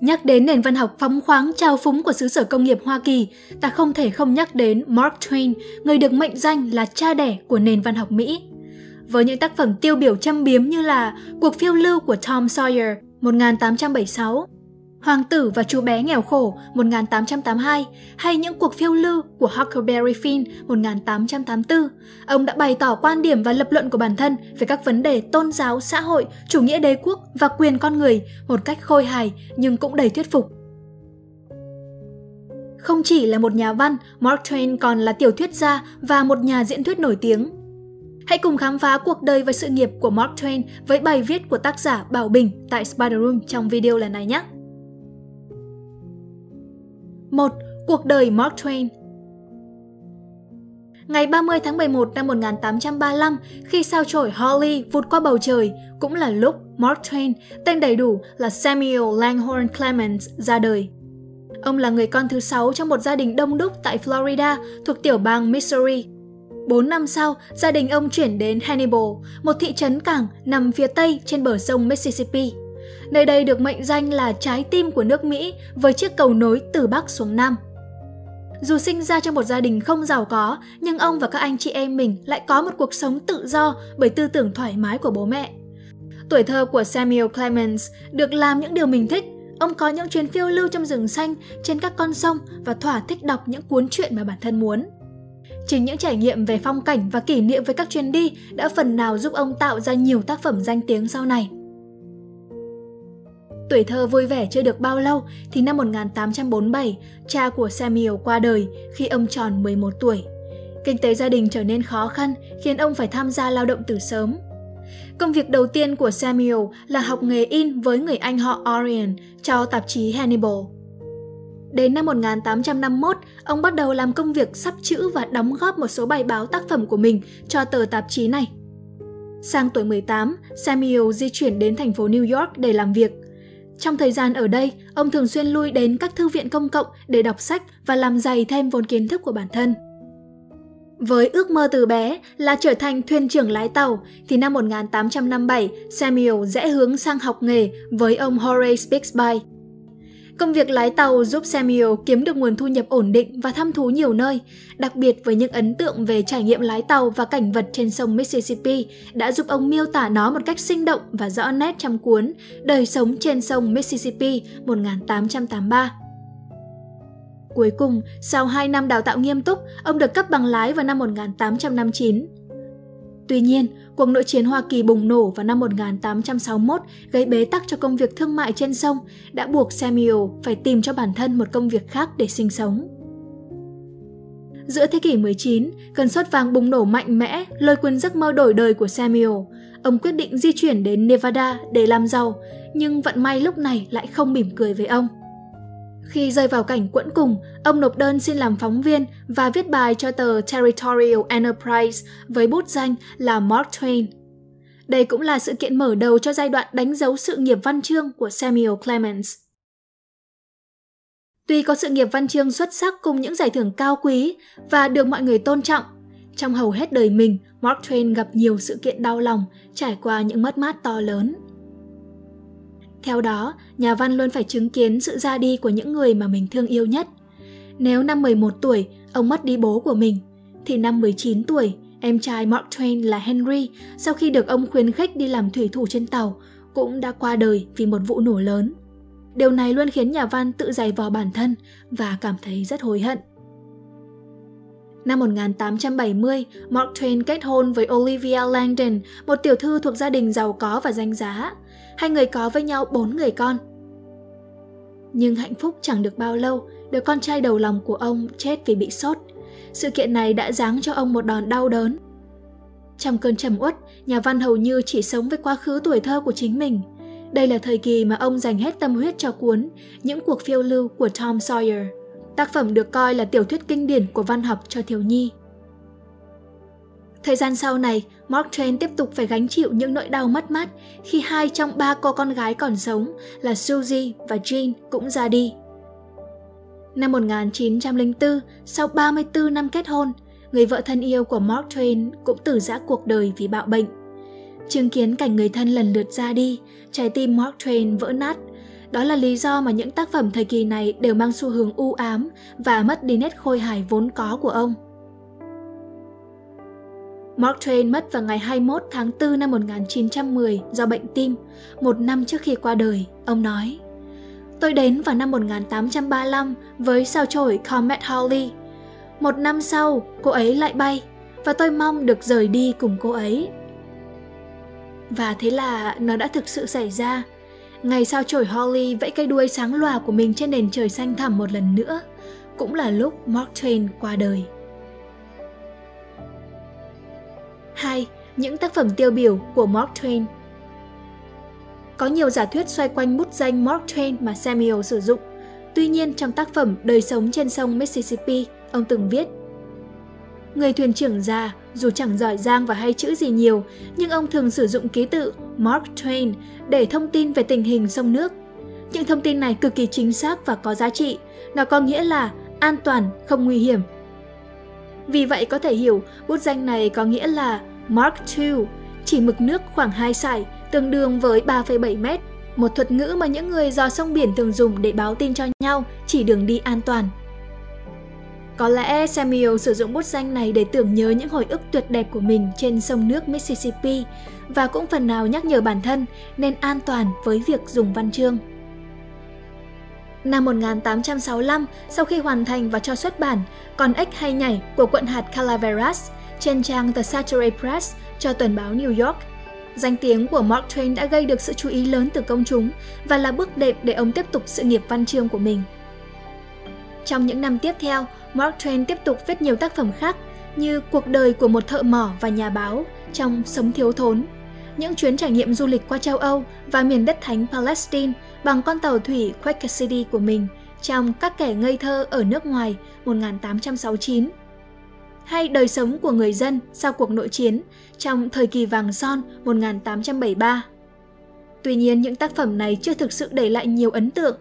Nhắc đến nền văn học phóng khoáng trao phúng của xứ sở công nghiệp Hoa Kỳ, ta không thể không nhắc đến Mark Twain, người được mệnh danh là cha đẻ của nền văn học Mỹ. Với những tác phẩm tiêu biểu châm biếm như là Cuộc phiêu lưu của Tom Sawyer 1876, Hoàng tử và chú bé nghèo khổ 1882 hay những cuộc phiêu lưu của Huckleberry Finn 1884, ông đã bày tỏ quan điểm và lập luận của bản thân về các vấn đề tôn giáo, xã hội, chủ nghĩa đế quốc và quyền con người một cách khôi hài nhưng cũng đầy thuyết phục. Không chỉ là một nhà văn, Mark Twain còn là tiểu thuyết gia và một nhà diễn thuyết nổi tiếng. Hãy cùng khám phá cuộc đời và sự nghiệp của Mark Twain với bài viết của tác giả Bảo Bình tại Spider Room trong video lần này nhé! 1. Cuộc đời Mark Twain Ngày 30 tháng 11 năm 1835, khi sao chổi Holly vụt qua bầu trời, cũng là lúc Mark Twain, tên đầy đủ là Samuel Langhorne Clemens, ra đời. Ông là người con thứ sáu trong một gia đình đông đúc tại Florida thuộc tiểu bang Missouri. Bốn năm sau, gia đình ông chuyển đến Hannibal, một thị trấn cảng nằm phía tây trên bờ sông Mississippi. Nơi đây được mệnh danh là trái tim của nước Mỹ với chiếc cầu nối từ Bắc xuống Nam. Dù sinh ra trong một gia đình không giàu có, nhưng ông và các anh chị em mình lại có một cuộc sống tự do bởi tư tưởng thoải mái của bố mẹ. Tuổi thơ của Samuel Clemens được làm những điều mình thích. Ông có những chuyến phiêu lưu trong rừng xanh, trên các con sông và thỏa thích đọc những cuốn truyện mà bản thân muốn. Chính những trải nghiệm về phong cảnh và kỷ niệm với các chuyến đi đã phần nào giúp ông tạo ra nhiều tác phẩm danh tiếng sau này. Tuổi thơ vui vẻ chưa được bao lâu thì năm 1847, cha của Samuel qua đời khi ông tròn 11 tuổi. Kinh tế gia đình trở nên khó khăn khiến ông phải tham gia lao động từ sớm. Công việc đầu tiên của Samuel là học nghề in với người anh họ Orion cho tạp chí Hannibal. Đến năm 1851, ông bắt đầu làm công việc sắp chữ và đóng góp một số bài báo tác phẩm của mình cho tờ tạp chí này. Sang tuổi 18, Samuel di chuyển đến thành phố New York để làm việc. Trong thời gian ở đây, ông thường xuyên lui đến các thư viện công cộng để đọc sách và làm dày thêm vốn kiến thức của bản thân. Với ước mơ từ bé là trở thành thuyền trưởng lái tàu, thì năm 1857, Samuel rẽ hướng sang học nghề với ông Horace Bixby. Công việc lái tàu giúp Samuel kiếm được nguồn thu nhập ổn định và thăm thú nhiều nơi, đặc biệt với những ấn tượng về trải nghiệm lái tàu và cảnh vật trên sông Mississippi đã giúp ông miêu tả nó một cách sinh động và rõ nét trong cuốn Đời sống trên sông Mississippi 1883. Cuối cùng, sau 2 năm đào tạo nghiêm túc, ông được cấp bằng lái vào năm 1859. Tuy nhiên, cuộc nội chiến Hoa Kỳ bùng nổ vào năm 1861 gây bế tắc cho công việc thương mại trên sông, đã buộc Samuel phải tìm cho bản thân một công việc khác để sinh sống. Giữa thế kỷ 19, cơn sốt vàng bùng nổ mạnh mẽ lôi cuốn giấc mơ đổi đời của Samuel. Ông quyết định di chuyển đến Nevada để làm giàu, nhưng vận may lúc này lại không mỉm cười với ông. Khi rơi vào cảnh quẫn cùng, ông nộp đơn xin làm phóng viên và viết bài cho tờ Territorial Enterprise với bút danh là Mark Twain. Đây cũng là sự kiện mở đầu cho giai đoạn đánh dấu sự nghiệp văn chương của Samuel Clemens. Tuy có sự nghiệp văn chương xuất sắc cùng những giải thưởng cao quý và được mọi người tôn trọng, trong hầu hết đời mình, Mark Twain gặp nhiều sự kiện đau lòng, trải qua những mất mát to lớn. Theo đó, nhà văn luôn phải chứng kiến sự ra đi của những người mà mình thương yêu nhất. Nếu năm 11 tuổi, ông mất đi bố của mình, thì năm 19 tuổi, em trai Mark Twain là Henry, sau khi được ông khuyến khích đi làm thủy thủ trên tàu, cũng đã qua đời vì một vụ nổ lớn. Điều này luôn khiến nhà văn tự giày vò bản thân và cảm thấy rất hối hận. Năm 1870, Mark Twain kết hôn với Olivia Langdon, một tiểu thư thuộc gia đình giàu có và danh giá. Hai người có với nhau bốn người con. Nhưng hạnh phúc chẳng được bao lâu, đứa con trai đầu lòng của ông chết vì bị sốt. Sự kiện này đã giáng cho ông một đòn đau đớn. Trong cơn trầm uất, nhà văn hầu như chỉ sống với quá khứ tuổi thơ của chính mình. Đây là thời kỳ mà ông dành hết tâm huyết cho cuốn Những cuộc phiêu lưu của Tom Sawyer. Tác phẩm được coi là tiểu thuyết kinh điển của văn học cho thiếu nhi. Thời gian sau này, Mark Twain tiếp tục phải gánh chịu những nỗi đau mất mát khi hai trong ba cô con gái còn sống là Susie và Jean cũng ra đi. Năm 1904, sau 34 năm kết hôn, người vợ thân yêu của Mark Twain cũng tử giã cuộc đời vì bạo bệnh. Chứng kiến cảnh người thân lần lượt ra đi, trái tim Mark Twain vỡ nát. Đó là lý do mà những tác phẩm thời kỳ này đều mang xu hướng u ám và mất đi nét khôi hài vốn có của ông. Mark Twain mất vào ngày 21 tháng 4 năm 1910 do bệnh tim, một năm trước khi qua đời. Ông nói, Tôi đến vào năm 1835 với sao chổi Comet Hawley. Một năm sau, cô ấy lại bay và tôi mong được rời đi cùng cô ấy. Và thế là nó đã thực sự xảy ra. Ngày sao chổi Holly vẫy cây đuôi sáng lòa của mình trên nền trời xanh thẳm một lần nữa, cũng là lúc Mark Twain qua đời. 2. Những tác phẩm tiêu biểu của Mark Twain Có nhiều giả thuyết xoay quanh bút danh Mark Twain mà Samuel sử dụng. Tuy nhiên trong tác phẩm Đời sống trên sông Mississippi, ông từng viết Người thuyền trưởng già, dù chẳng giỏi giang và hay chữ gì nhiều, nhưng ông thường sử dụng ký tự Mark Twain để thông tin về tình hình sông nước. Những thông tin này cực kỳ chính xác và có giá trị, nó có nghĩa là an toàn, không nguy hiểm. Vì vậy có thể hiểu bút danh này có nghĩa là Mark II, chỉ mực nước khoảng 2 sải, tương đương với 3,7 mét, một thuật ngữ mà những người dò sông biển thường dùng để báo tin cho nhau chỉ đường đi an toàn. Có lẽ Samuel sử dụng bút danh này để tưởng nhớ những hồi ức tuyệt đẹp của mình trên sông nước Mississippi và cũng phần nào nhắc nhở bản thân nên an toàn với việc dùng văn chương. Năm 1865, sau khi hoàn thành và cho xuất bản Con ếch hay nhảy của quận hạt Calaveras trên trang The Saturday Press cho tuần báo New York, danh tiếng của Mark Twain đã gây được sự chú ý lớn từ công chúng và là bước đệm để ông tiếp tục sự nghiệp văn chương của mình. Trong những năm tiếp theo, Mark Twain tiếp tục viết nhiều tác phẩm khác như Cuộc đời của một thợ mỏ và nhà báo trong Sống thiếu thốn, những chuyến trải nghiệm du lịch qua châu Âu và miền đất thánh Palestine bằng con tàu thủy Quaker City của mình trong Các kẻ ngây thơ ở nước ngoài 1869 hay đời sống của người dân sau cuộc nội chiến trong thời kỳ vàng son 1873. Tuy nhiên, những tác phẩm này chưa thực sự để lại nhiều ấn tượng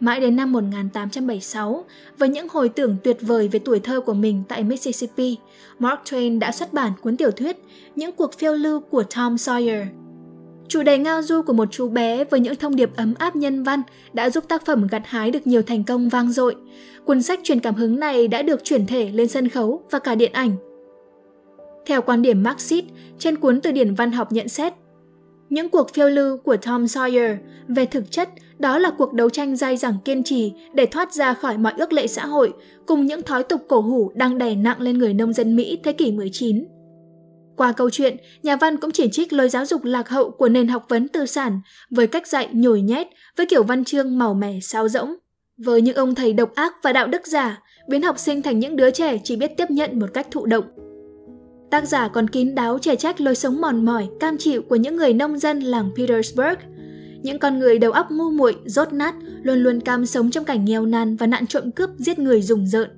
Mãi đến năm 1876, với những hồi tưởng tuyệt vời về tuổi thơ của mình tại Mississippi, Mark Twain đã xuất bản cuốn tiểu thuyết Những cuộc phiêu lưu của Tom Sawyer. Chủ đề ngao du của một chú bé với những thông điệp ấm áp nhân văn đã giúp tác phẩm gặt hái được nhiều thành công vang dội. Cuốn sách truyền cảm hứng này đã được chuyển thể lên sân khấu và cả điện ảnh. Theo quan điểm Marxist, trên cuốn từ điển văn học nhận xét, những cuộc phiêu lưu của Tom Sawyer về thực chất đó là cuộc đấu tranh dai dẳng kiên trì để thoát ra khỏi mọi ước lệ xã hội cùng những thói tục cổ hủ đang đè nặng lên người nông dân Mỹ thế kỷ 19. Qua câu chuyện, nhà văn cũng chỉ trích lối giáo dục lạc hậu của nền học vấn tư sản với cách dạy nhồi nhét với kiểu văn chương màu mẻ sao rỗng. Với những ông thầy độc ác và đạo đức giả, biến học sinh thành những đứa trẻ chỉ biết tiếp nhận một cách thụ động. Tác giả còn kín đáo trẻ trách lối sống mòn mỏi, cam chịu của những người nông dân làng Petersburg – những con người đầu óc ngu muội, rốt nát, luôn luôn cam sống trong cảnh nghèo nàn và nạn trộm cướp giết người rùng rợn.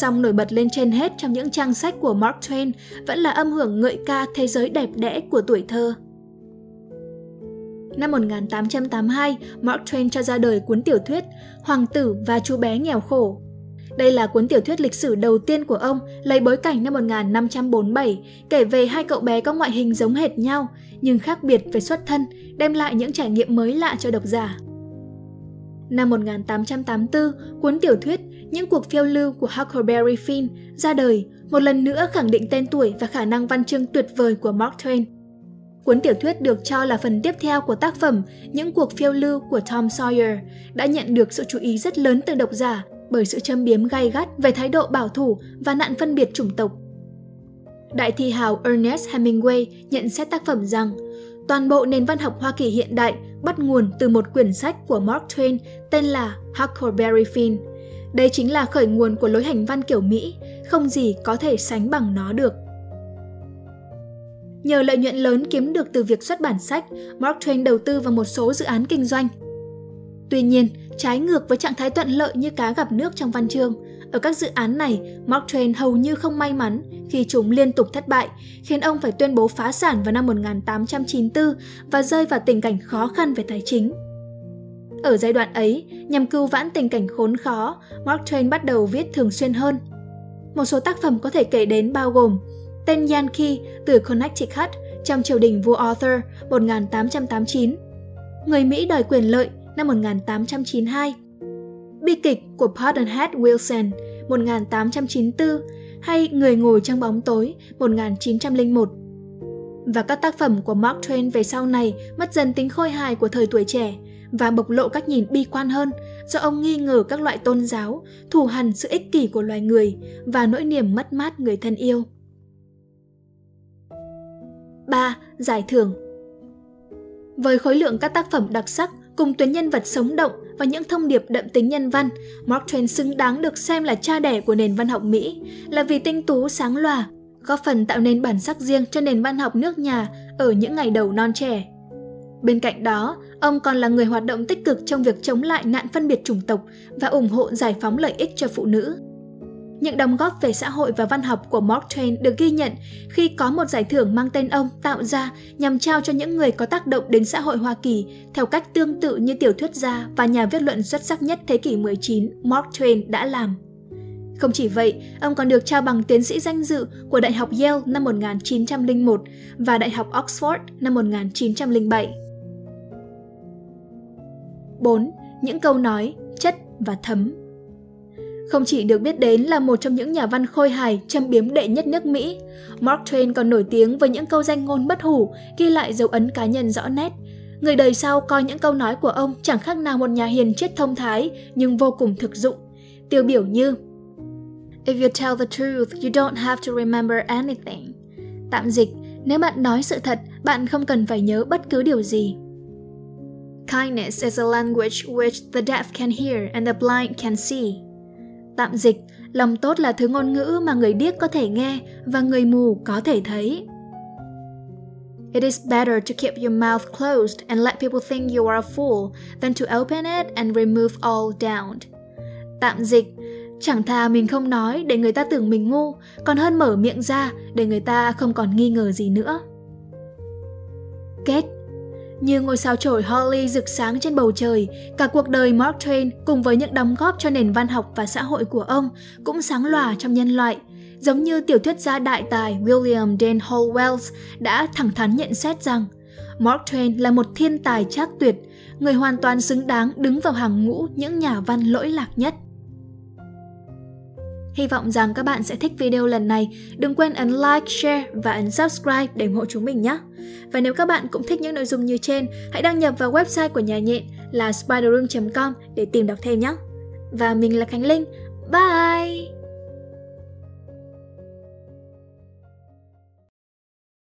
Song nổi bật lên trên hết trong những trang sách của Mark Twain vẫn là âm hưởng ngợi ca thế giới đẹp đẽ của tuổi thơ. Năm 1882, Mark Twain cho ra đời cuốn tiểu thuyết Hoàng tử và chú bé nghèo khổ đây là cuốn tiểu thuyết lịch sử đầu tiên của ông, lấy bối cảnh năm 1547, kể về hai cậu bé có ngoại hình giống hệt nhau, nhưng khác biệt về xuất thân, đem lại những trải nghiệm mới lạ cho độc giả. Năm 1884, cuốn tiểu thuyết những cuộc phiêu lưu của Huckleberry Finn ra đời, một lần nữa khẳng định tên tuổi và khả năng văn chương tuyệt vời của Mark Twain. Cuốn tiểu thuyết được cho là phần tiếp theo của tác phẩm Những cuộc phiêu lưu của Tom Sawyer đã nhận được sự chú ý rất lớn từ độc giả bởi sự châm biếm gay gắt về thái độ bảo thủ và nạn phân biệt chủng tộc. Đại thi hào Ernest Hemingway nhận xét tác phẩm rằng toàn bộ nền văn học Hoa Kỳ hiện đại bắt nguồn từ một quyển sách của Mark Twain tên là Huckleberry Finn. Đây chính là khởi nguồn của lối hành văn kiểu Mỹ, không gì có thể sánh bằng nó được. Nhờ lợi nhuận lớn kiếm được từ việc xuất bản sách, Mark Twain đầu tư vào một số dự án kinh doanh. Tuy nhiên, trái ngược với trạng thái thuận lợi như cá gặp nước trong văn chương. Ở các dự án này, Mark Twain hầu như không may mắn khi chúng liên tục thất bại, khiến ông phải tuyên bố phá sản vào năm 1894 và rơi vào tình cảnh khó khăn về tài chính. Ở giai đoạn ấy, nhằm cứu vãn tình cảnh khốn khó, Mark Twain bắt đầu viết thường xuyên hơn. Một số tác phẩm có thể kể đến bao gồm Tên Yankee từ Connecticut trong triều đình vua Arthur 1889, Người Mỹ đòi quyền lợi năm 1892, Bi kịch của Pardonhead Wilson 1894 hay Người ngồi trong bóng tối 1901. Và các tác phẩm của Mark Twain về sau này mất dần tính khôi hài của thời tuổi trẻ và bộc lộ cách nhìn bi quan hơn do ông nghi ngờ các loại tôn giáo, thù hằn sự ích kỷ của loài người và nỗi niềm mất mát người thân yêu. 3. Giải thưởng Với khối lượng các tác phẩm đặc sắc cùng tuyến nhân vật sống động và những thông điệp đậm tính nhân văn, Mark Twain xứng đáng được xem là cha đẻ của nền văn học Mỹ, là vì tinh tú sáng lòa, góp phần tạo nên bản sắc riêng cho nền văn học nước nhà ở những ngày đầu non trẻ. Bên cạnh đó, ông còn là người hoạt động tích cực trong việc chống lại nạn phân biệt chủng tộc và ủng hộ giải phóng lợi ích cho phụ nữ. Những đóng góp về xã hội và văn học của Mark Twain được ghi nhận khi có một giải thưởng mang tên ông tạo ra nhằm trao cho những người có tác động đến xã hội Hoa Kỳ theo cách tương tự như tiểu thuyết gia và nhà viết luận xuất sắc nhất thế kỷ 19 Mark Twain đã làm. Không chỉ vậy, ông còn được trao bằng tiến sĩ danh dự của Đại học Yale năm 1901 và Đại học Oxford năm 1907. 4. Những câu nói, chất và thấm không chỉ được biết đến là một trong những nhà văn khôi hài châm biếm đệ nhất nước Mỹ, Mark Twain còn nổi tiếng với những câu danh ngôn bất hủ, ghi lại dấu ấn cá nhân rõ nét. Người đời sau coi những câu nói của ông chẳng khác nào một nhà hiền triết thông thái nhưng vô cùng thực dụng. Tiêu biểu như If you tell the truth, you don't have to remember anything. Tạm dịch, nếu bạn nói sự thật, bạn không cần phải nhớ bất cứ điều gì. Kindness is a language which the deaf can hear and the blind can see. Tạm dịch, lòng tốt là thứ ngôn ngữ mà người điếc có thể nghe và người mù có thể thấy. It is better to keep your mouth closed and let people think you are a fool than to open it and remove all doubt. Tạm dịch, chẳng thà mình không nói để người ta tưởng mình ngu, còn hơn mở miệng ra để người ta không còn nghi ngờ gì nữa. Kết như ngôi sao chổi Holly rực sáng trên bầu trời, cả cuộc đời Mark Twain cùng với những đóng góp cho nền văn học và xã hội của ông cũng sáng lòa trong nhân loại. Giống như tiểu thuyết gia đại tài William Dane Hall Wells đã thẳng thắn nhận xét rằng Mark Twain là một thiên tài trác tuyệt, người hoàn toàn xứng đáng đứng vào hàng ngũ những nhà văn lỗi lạc nhất. Hy vọng rằng các bạn sẽ thích video lần này. Đừng quên ấn like, share và ấn subscribe để ủng hộ chúng mình nhé. Và nếu các bạn cũng thích những nội dung như trên, hãy đăng nhập vào website của nhà nhện là spiderroom.com để tìm đọc thêm nhé. Và mình là Khánh Linh. Bye!